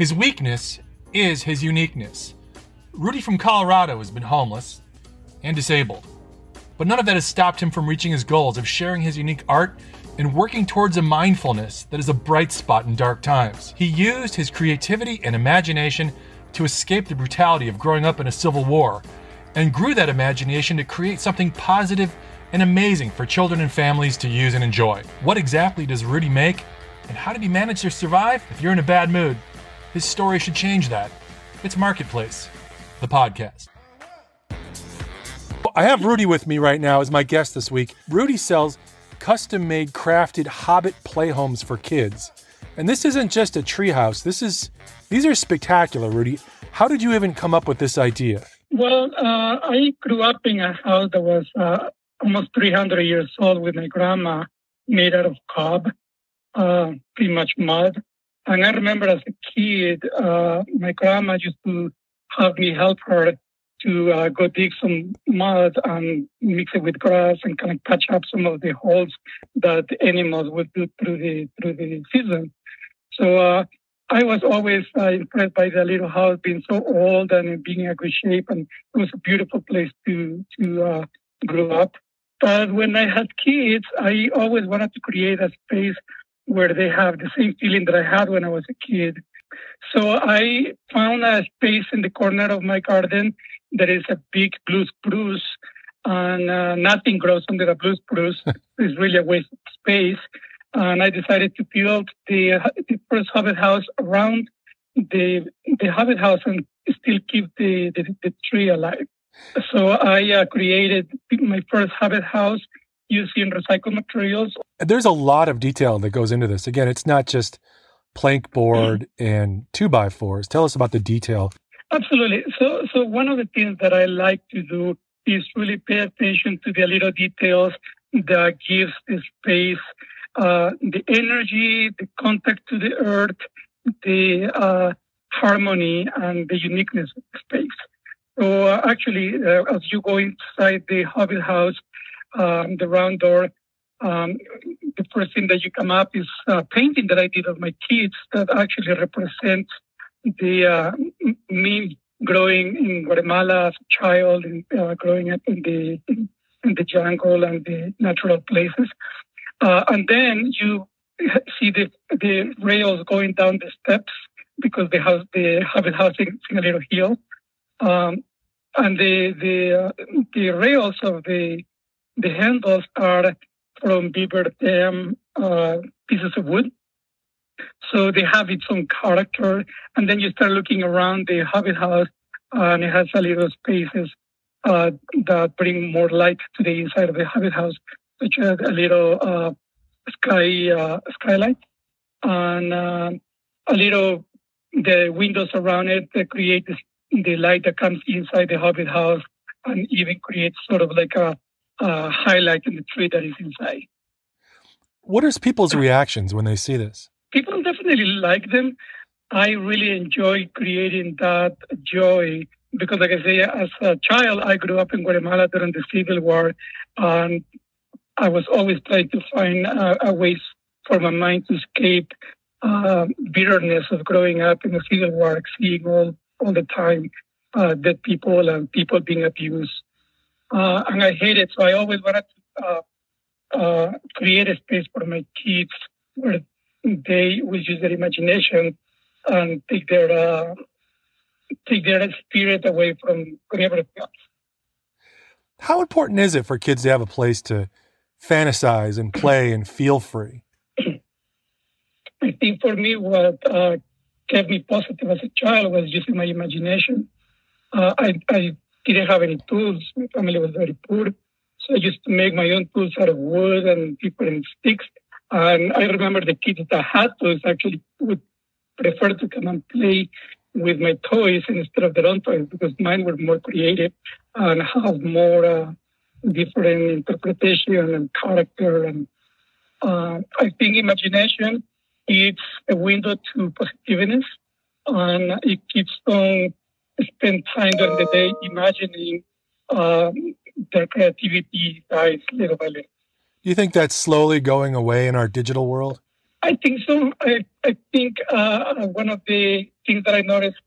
His weakness is his uniqueness. Rudy from Colorado has been homeless and disabled, but none of that has stopped him from reaching his goals of sharing his unique art and working towards a mindfulness that is a bright spot in dark times. He used his creativity and imagination to escape the brutality of growing up in a civil war and grew that imagination to create something positive and amazing for children and families to use and enjoy. What exactly does Rudy make, and how did he manage to survive? If you're in a bad mood, his story should change that. It's Marketplace, the podcast. I have Rudy with me right now as my guest this week. Rudy sells custom made crafted hobbit playhomes for kids. And this isn't just a treehouse. This is these are spectacular, Rudy. How did you even come up with this idea? Well, uh, I grew up in a house that was uh, almost 300 years old with my grandma, made out of cob, uh, pretty much mud. And I remember as a kid, uh, my grandma used to have me help her to uh, go dig some mud and mix it with grass and kind of patch up some of the holes that animals would do through the through the season. So uh, I was always uh, impressed by the little house being so old and being in good shape, and it was a beautiful place to to uh, grow up. But when I had kids, I always wanted to create a space where they have the same feeling that I had when I was a kid. So I found a space in the corner of my garden that is a big blue spruce, and uh, nothing grows under a blue spruce. it's really a waste of space. And I decided to build the, the first Hobbit house around the the Hobbit house and still keep the, the, the tree alive. So I uh, created my first Hobbit house using recycled materials. There's a lot of detail that goes into this. Again, it's not just plank board mm-hmm. and two by fours. Tell us about the detail. Absolutely. So, so one of the things that I like to do is really pay attention to the little details that gives the space uh, the energy, the contact to the earth, the uh, harmony, and the uniqueness of the space. So uh, actually, uh, as you go inside the Hobbit house, um, the round door, um, the first thing that you come up is a painting that I did of my kids that actually represents the uh, me growing in Guatemala as a child and uh, growing up in the in, the jungle and the natural places. Uh, and then you see the the rails going down the steps because the house the in a little hill. Um, and the the uh, the rails of the the handles are from beaver dam uh, pieces of wood. So they have its own character. And then you start looking around the Hobbit house, and it has a little spaces uh, that bring more light to the inside of the Hobbit house, such as a little uh, sky uh, skylight and uh, a little the windows around it that create the light that comes inside the Hobbit house and even creates sort of like a, a highlight in the tree that is inside. What are people's reactions when they see this? People definitely like them. I really enjoy creating that joy because, like I say, as a child, I grew up in Guatemala during the Civil War, and I was always trying to find uh, a way for my mind to escape uh, bitterness of growing up in the Civil War, seeing all all the time, uh, dead people and people being abused. Uh, and I hate it. So I always wanted to uh, uh, create a space for my kids where they will use their imagination and take their uh, take their spirit away from everything else. How important is it for kids to have a place to fantasize and play and feel free? I think for me, what uh, kept me positive as a child was using my imagination. Uh, I, I didn't have any tools. My family was very poor. So I used to make my own tools out of wood and different sticks. And I remember the kids that had tools actually would prefer to come and play with my toys instead of their own toys because mine were more creative and have more uh, different interpretation and character. And uh, I think imagination it's a window to positiveness, and it keeps them spend time during the day imagining um, their creativity dies little by little. Do you think that's slowly going away in our digital world? I, I think so. I, I think uh, one of the things that I noticed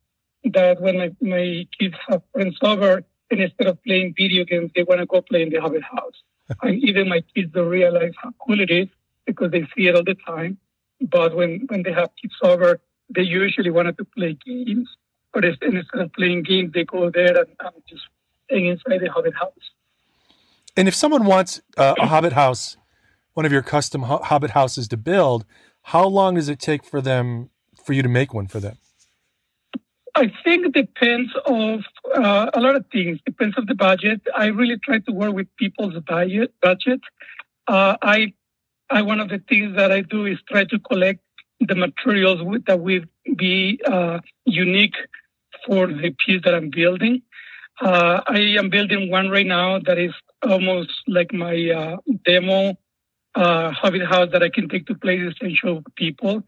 that when my, my kids have friends over, and instead of playing video games, they want to go play in the Hobbit house. and even my kids don't realize how cool it is because they see it all the time. But when, when they have kids over, they usually wanted to play games. But if, instead of playing games, they go there and, and just hang inside the Hobbit house. And if someone wants uh, a Hobbit house, one of your custom Hobbit houses to build, how long does it take for them for you to make one for them? I think it depends of uh, a lot of things. Depends on the budget. I really try to work with people's budget. Budget. Uh, I, I one of the things that I do is try to collect the materials with, that will be uh, unique for the piece that I'm building. Uh, I am building one right now that is almost like my uh, demo uh, house that I can take to places and show people.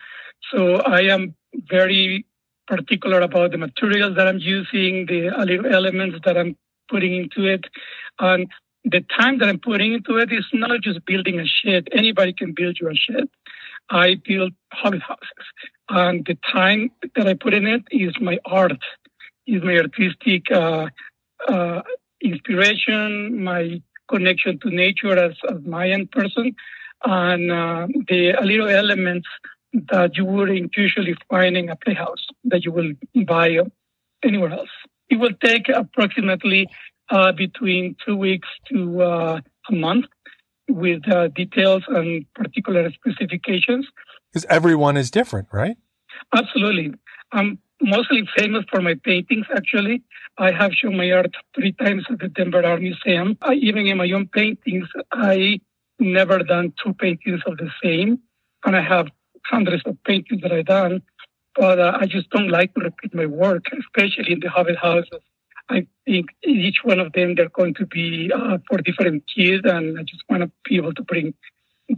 So I am very particular about the materials that I'm using, the little elements that I'm putting into it. And the time that I'm putting into it is not just building a shed. Anybody can build you a shed. I build hobbit houses. And the time that I put in it is my art, is my artistic uh, uh, inspiration, my connection to nature as, as Mayan person, and uh, the little elements that you wouldn't usually find in a playhouse that you will buy anywhere else. It will take approximately uh, between two weeks to uh, a month with uh, details and particular specifications. Because everyone is different, right? Absolutely. I'm mostly famous for my paintings, actually. I have shown my art three times at the Denver Art Museum. I, even in my own paintings, I never done two paintings of the same. And I have hundreds of paintings that I've done, but uh, I just don't like to repeat my work, especially in the Hobbit houses. I think each one of them they're going to be uh, for different kids, and I just want to be able to bring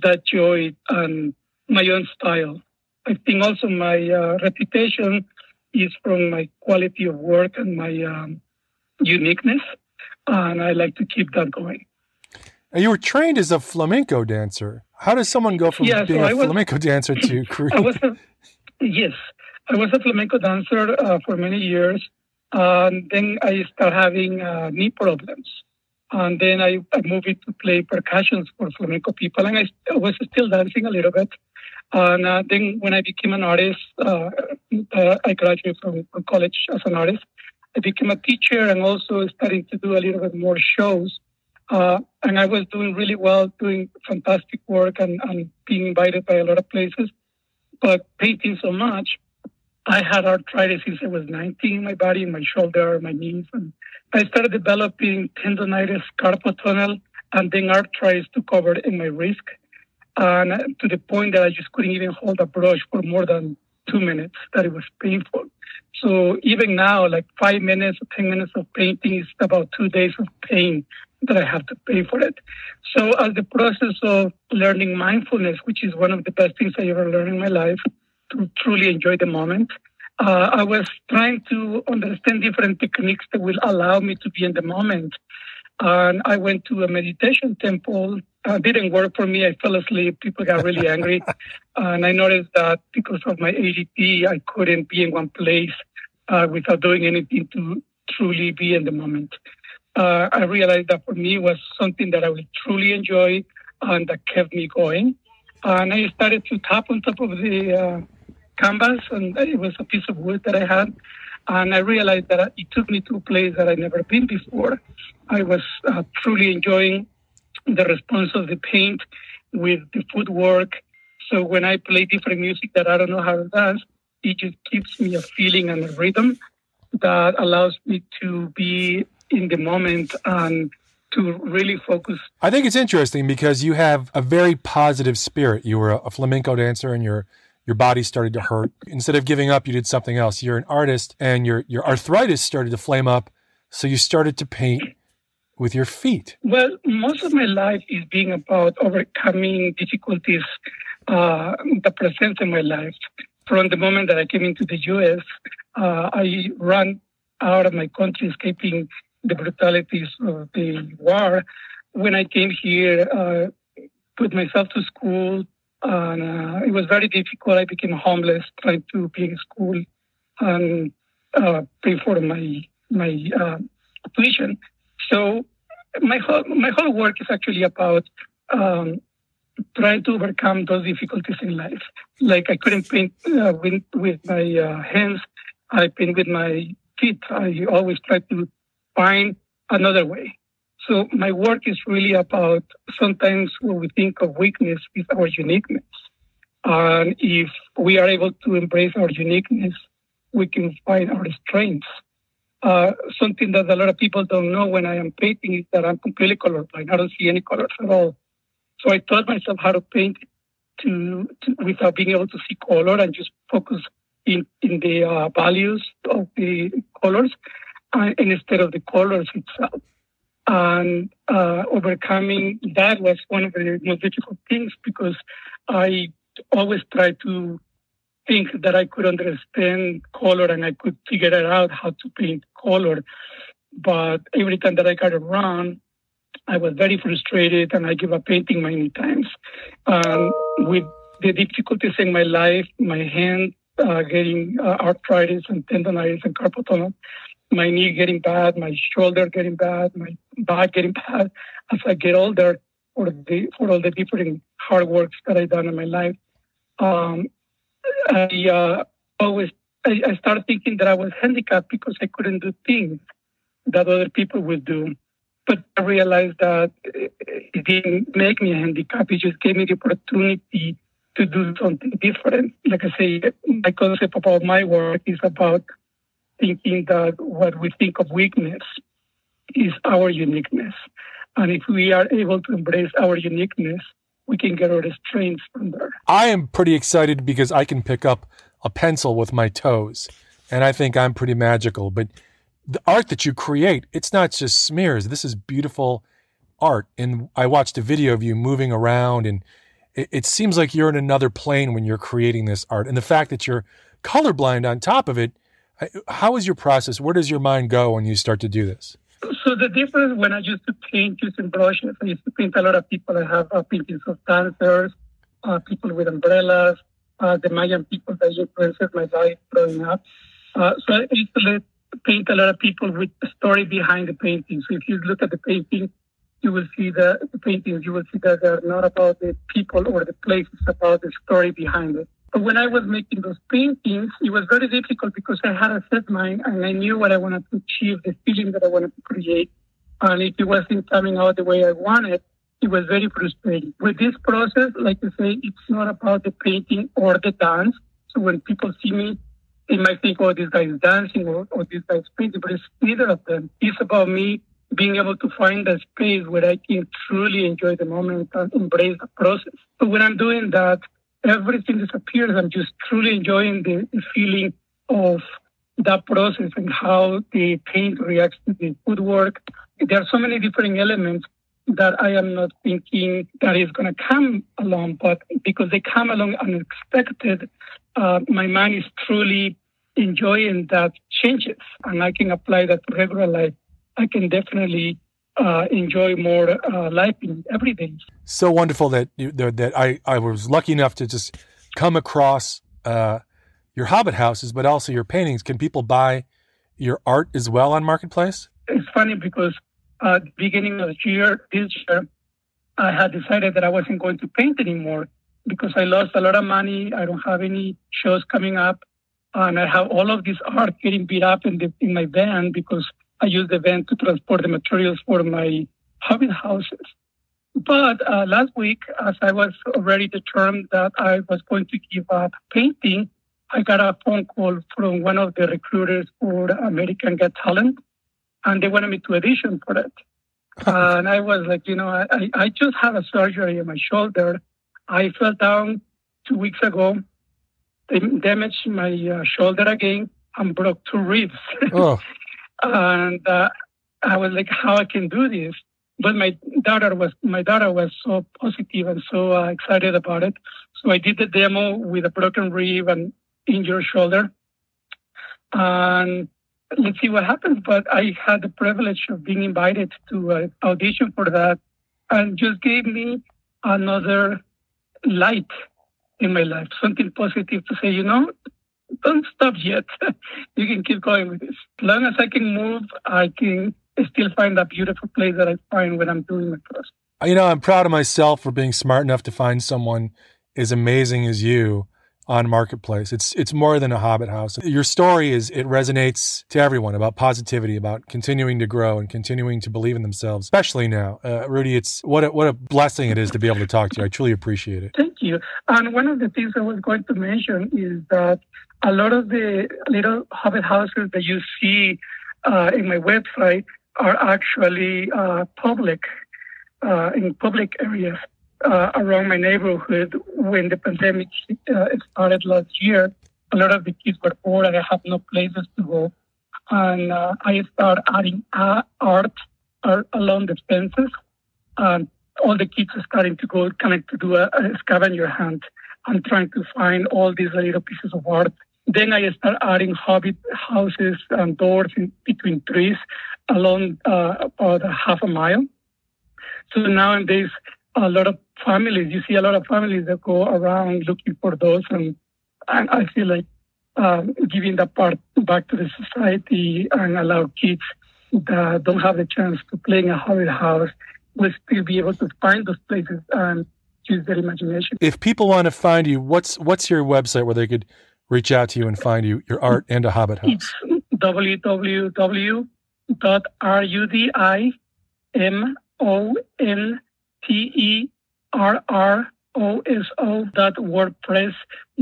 that joy and my own style. I think also my uh, reputation is from my quality of work and my um, uniqueness, and I like to keep that going. You were trained as a flamenco dancer. How does someone go from yeah, being so a was, flamenco dancer to I was a, yes, I was a flamenco dancer uh, for many years. And then I started having uh, knee problems. And then I, I moved to play percussions for flamenco people. And I, I was still dancing a little bit. And uh, then when I became an artist, uh, uh, I graduated from, college as an artist. I became a teacher and also starting to do a little bit more shows. Uh, and I was doing really well, doing fantastic work and, and being invited by a lot of places. But painting so much, I had arthritis since I was 19 in my body, my shoulder, my knees. And I started developing tendonitis, carpal tunnel, and then arthritis took over in my wrist. And to the point that I just couldn't even hold a brush for more than two minutes, that it was painful. So even now, like five minutes or 10 minutes of painting is about two days of pain that I have to pay for it. So as the process of learning mindfulness, which is one of the best things I ever learned in my life, to truly enjoy the moment, uh, I was trying to understand different techniques that will allow me to be in the moment. And I went to a meditation temple. Uh, didn't work for me. I fell asleep. People got really angry. and I noticed that because of my ADD, I couldn't be in one place uh, without doing anything to truly be in the moment uh, I realized that for me was something that I would truly enjoy and that kept me going. And I started to tap on top of the uh, canvas, and it was a piece of wood that I had. And I realized that it took me to a place that I'd never been before. I was uh, truly enjoying the response of the paint with the footwork. So when I play different music that I don't know how to dance, it just gives me a feeling and a rhythm that allows me to be in the moment and to really focus. I think it's interesting because you have a very positive spirit. You were a flamenco dancer and your your body started to hurt. Instead of giving up, you did something else. You're an artist and your your arthritis started to flame up, so you started to paint with your feet. Well, most of my life is being about overcoming difficulties uh, that present in my life. From the moment that I came into the U.S., uh, I ran out of my country, escaping the brutalities of the war. When I came here, uh, put myself to school, and uh, it was very difficult. I became homeless trying to be in school and uh, pay for my my uh, tuition. So my whole my whole work is actually about um, trying to overcome those difficulties in life. Like I couldn't paint uh, with, with my uh, hands, I paint with my feet. I always try to find another way. So my work is really about sometimes when we think of weakness is our uniqueness. And if we are able to embrace our uniqueness, we can find our strengths. Uh, something that a lot of people don't know when I am painting is that I'm completely colorblind. I don't see any colors at all. So I taught myself how to paint to, to without being able to see color and just focus in, in the uh, values of the colors uh, instead of the colors itself. And uh, overcoming that was one of the most difficult things because I always try to think that I could understand color and I could figure out how to paint color. But every time that I got around, I was very frustrated and I gave up painting many times. Um, with the difficulties in my life, my hand uh, getting uh, arthritis and tendonitis and carpal tunnel, my knee getting bad, my shoulder getting bad, my back getting bad as I get older for the for all the different hard works that I've done in my life. Um, I uh, always I, I started thinking that I was handicapped because I couldn't do things that other people would do. But I realized that it didn't make me a handicap. It just gave me the opportunity to do something different. Like I say, my concept about my work is about thinking that what we think of weakness is our uniqueness. And if we are able to embrace our uniqueness, we can get our strengths from there. I am pretty excited because I can pick up a pencil with my toes. And I think I'm pretty magical. But the art that you create, it's not just smears. This is beautiful art. And I watched a video of you moving around, and it, it seems like you're in another plane when you're creating this art. And the fact that you're colorblind on top of it, how is your process? Where does your mind go when you start to do this? So the difference when I used to paint using brushes, I used to paint a lot of people I have uh, paintings of dancers, uh, people with umbrellas, uh, the Mayan people that influenced my life growing up. Uh, so I used to let, paint a lot of people with a story behind the painting. So if you look at the painting, you will see the, the paintings, you will see that they're not about the people or the place, it's about the story behind it. When I was making those paintings, it was very difficult because I had a set mind and I knew what I wanted to achieve, the feeling that I wanted to create. And if it wasn't coming out the way I wanted, it was very frustrating. With this process, like I say, it's not about the painting or the dance. So when people see me, they might think, oh, this guy is dancing or, or this guy is painting, but it's neither of them. It's about me being able to find a space where I can truly enjoy the moment and embrace the process. So when I'm doing that, everything disappears. I'm just truly enjoying the, feeling of that process and how the paint reacts to the woodwork. There are so many different elements that I am not thinking that is going to come along, but because they come along unexpected, uh, my mind is truly enjoying that changes and I can apply that to regular life. I can definitely uh, enjoy more uh, life in every day. So wonderful that you, that I, I was lucky enough to just come across uh, your Hobbit houses, but also your paintings. Can people buy your art as well on Marketplace? It's funny because at the beginning of the year, this year, I had decided that I wasn't going to paint anymore because I lost a lot of money. I don't have any shows coming up, and I have all of this art getting beat up in the in my van because I use the van to transport the materials for my hobbit houses. But uh, last week, as I was already determined that I was going to give up painting, I got a phone call from one of the recruiters for American Got Talent, and they wanted me to audition for it. and I was like, you know, I, I just had a surgery on my shoulder. I fell down two weeks ago, they damaged my uh, shoulder again, and broke two ribs. Oh. And uh, I was like, how I can do this? But my daughter was my daughter was so positive and so uh, excited about it. So I did the demo with a broken rib and injured shoulder, and let's see what happens. But I had the privilege of being invited to uh, audition for that, and just gave me another light in my life, something positive to say, you know, don't stop yet. you can keep going with this. As long as I can move, I can still find that beautiful place that I find when I'm doing my process. You know, I'm proud of myself for being smart enough to find someone as amazing as you on marketplace. It's it's more than a hobbit house. Your story is it resonates to everyone about positivity, about continuing to grow and continuing to believe in themselves, especially now. Uh, Rudy, it's what a, what a blessing it is to be able to talk to you. I truly appreciate it. Thank you. And one of the things I was going to mention is that a lot of the little hobbit houses that you see uh, in my website are actually uh, public uh, in public areas uh, around my neighborhood when the pandemic uh, started last year. A lot of the kids were bored and I had no places to go. And uh, I started adding art, art along the fences. And all the kids are starting to go kind of to do a, a scavenger hunt and trying to find all these little pieces of art. Then I start adding hobbit houses and doors in between trees along uh, about a half a mile. So nowadays, a lot of families, you see a lot of families that go around looking for those. And, and I feel like um, giving that part back to the society and allow kids that don't have the chance to play in a haunted house will still be able to find those places and use their imagination. If people want to find you, what's what's your website where they could reach out to you and find you, your art and a Hobbit House? It's www.rudimon T E R R O S O dot WordPress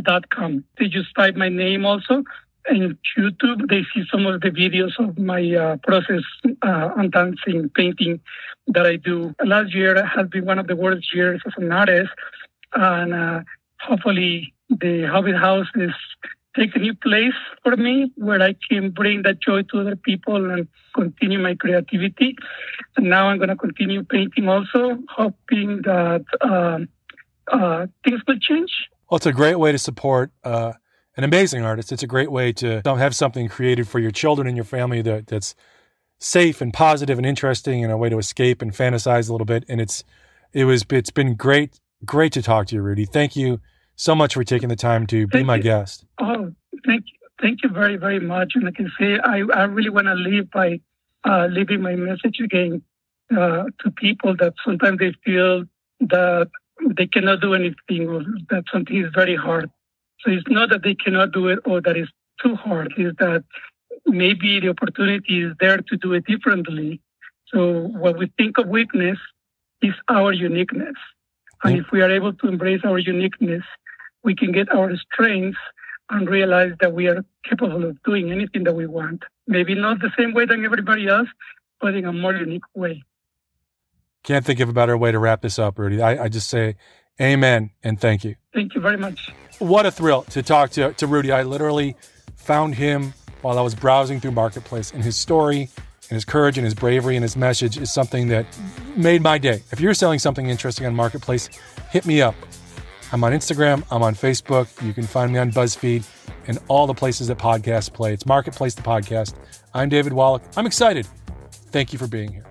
dot com. They just type my name also. In YouTube, they see some of the videos of my uh, process uh, on dancing, painting that I do. Last year has been one of the worst years as an artist, and uh, hopefully the Hobbit House is take a new place for me where I can bring that joy to other people and continue my creativity. And now I'm going to continue painting also, hoping that um, uh, things will change. Well, it's a great way to support uh, an amazing artist. It's a great way to have something created for your children and your family that, that's safe and positive and interesting and a way to escape and fantasize a little bit. And it's it was it's been great great to talk to you, Rudy. Thank you so much for taking the time to be my guest. Oh, thank you. Thank you very, very much. And like I say, I, I really want to leave by uh, leaving my message again uh, to people that sometimes they feel that they cannot do anything or that something is very hard. So it's not that they cannot do it or that it's too hard. It's that maybe the opportunity is there to do it differently. So what we think of weakness is our uniqueness. And if we are able to embrace our uniqueness, we can get our strengths and realize that we are capable of doing anything that we want. Maybe not the same way than everybody else, but in a more unique way. Can't think of a better way to wrap this up, Rudy. I, I just say amen and thank you. Thank you very much. What a thrill to talk to, to Rudy. I literally found him while I was browsing through Marketplace, and his story and his courage and his bravery and his message is something that made my day. If you're selling something interesting on Marketplace, hit me up. I'm on Instagram, I'm on Facebook. You can find me on BuzzFeed and all the places that podcasts play. It's Marketplace, the podcast. I'm David Wallach. I'm excited. Thank you for being here.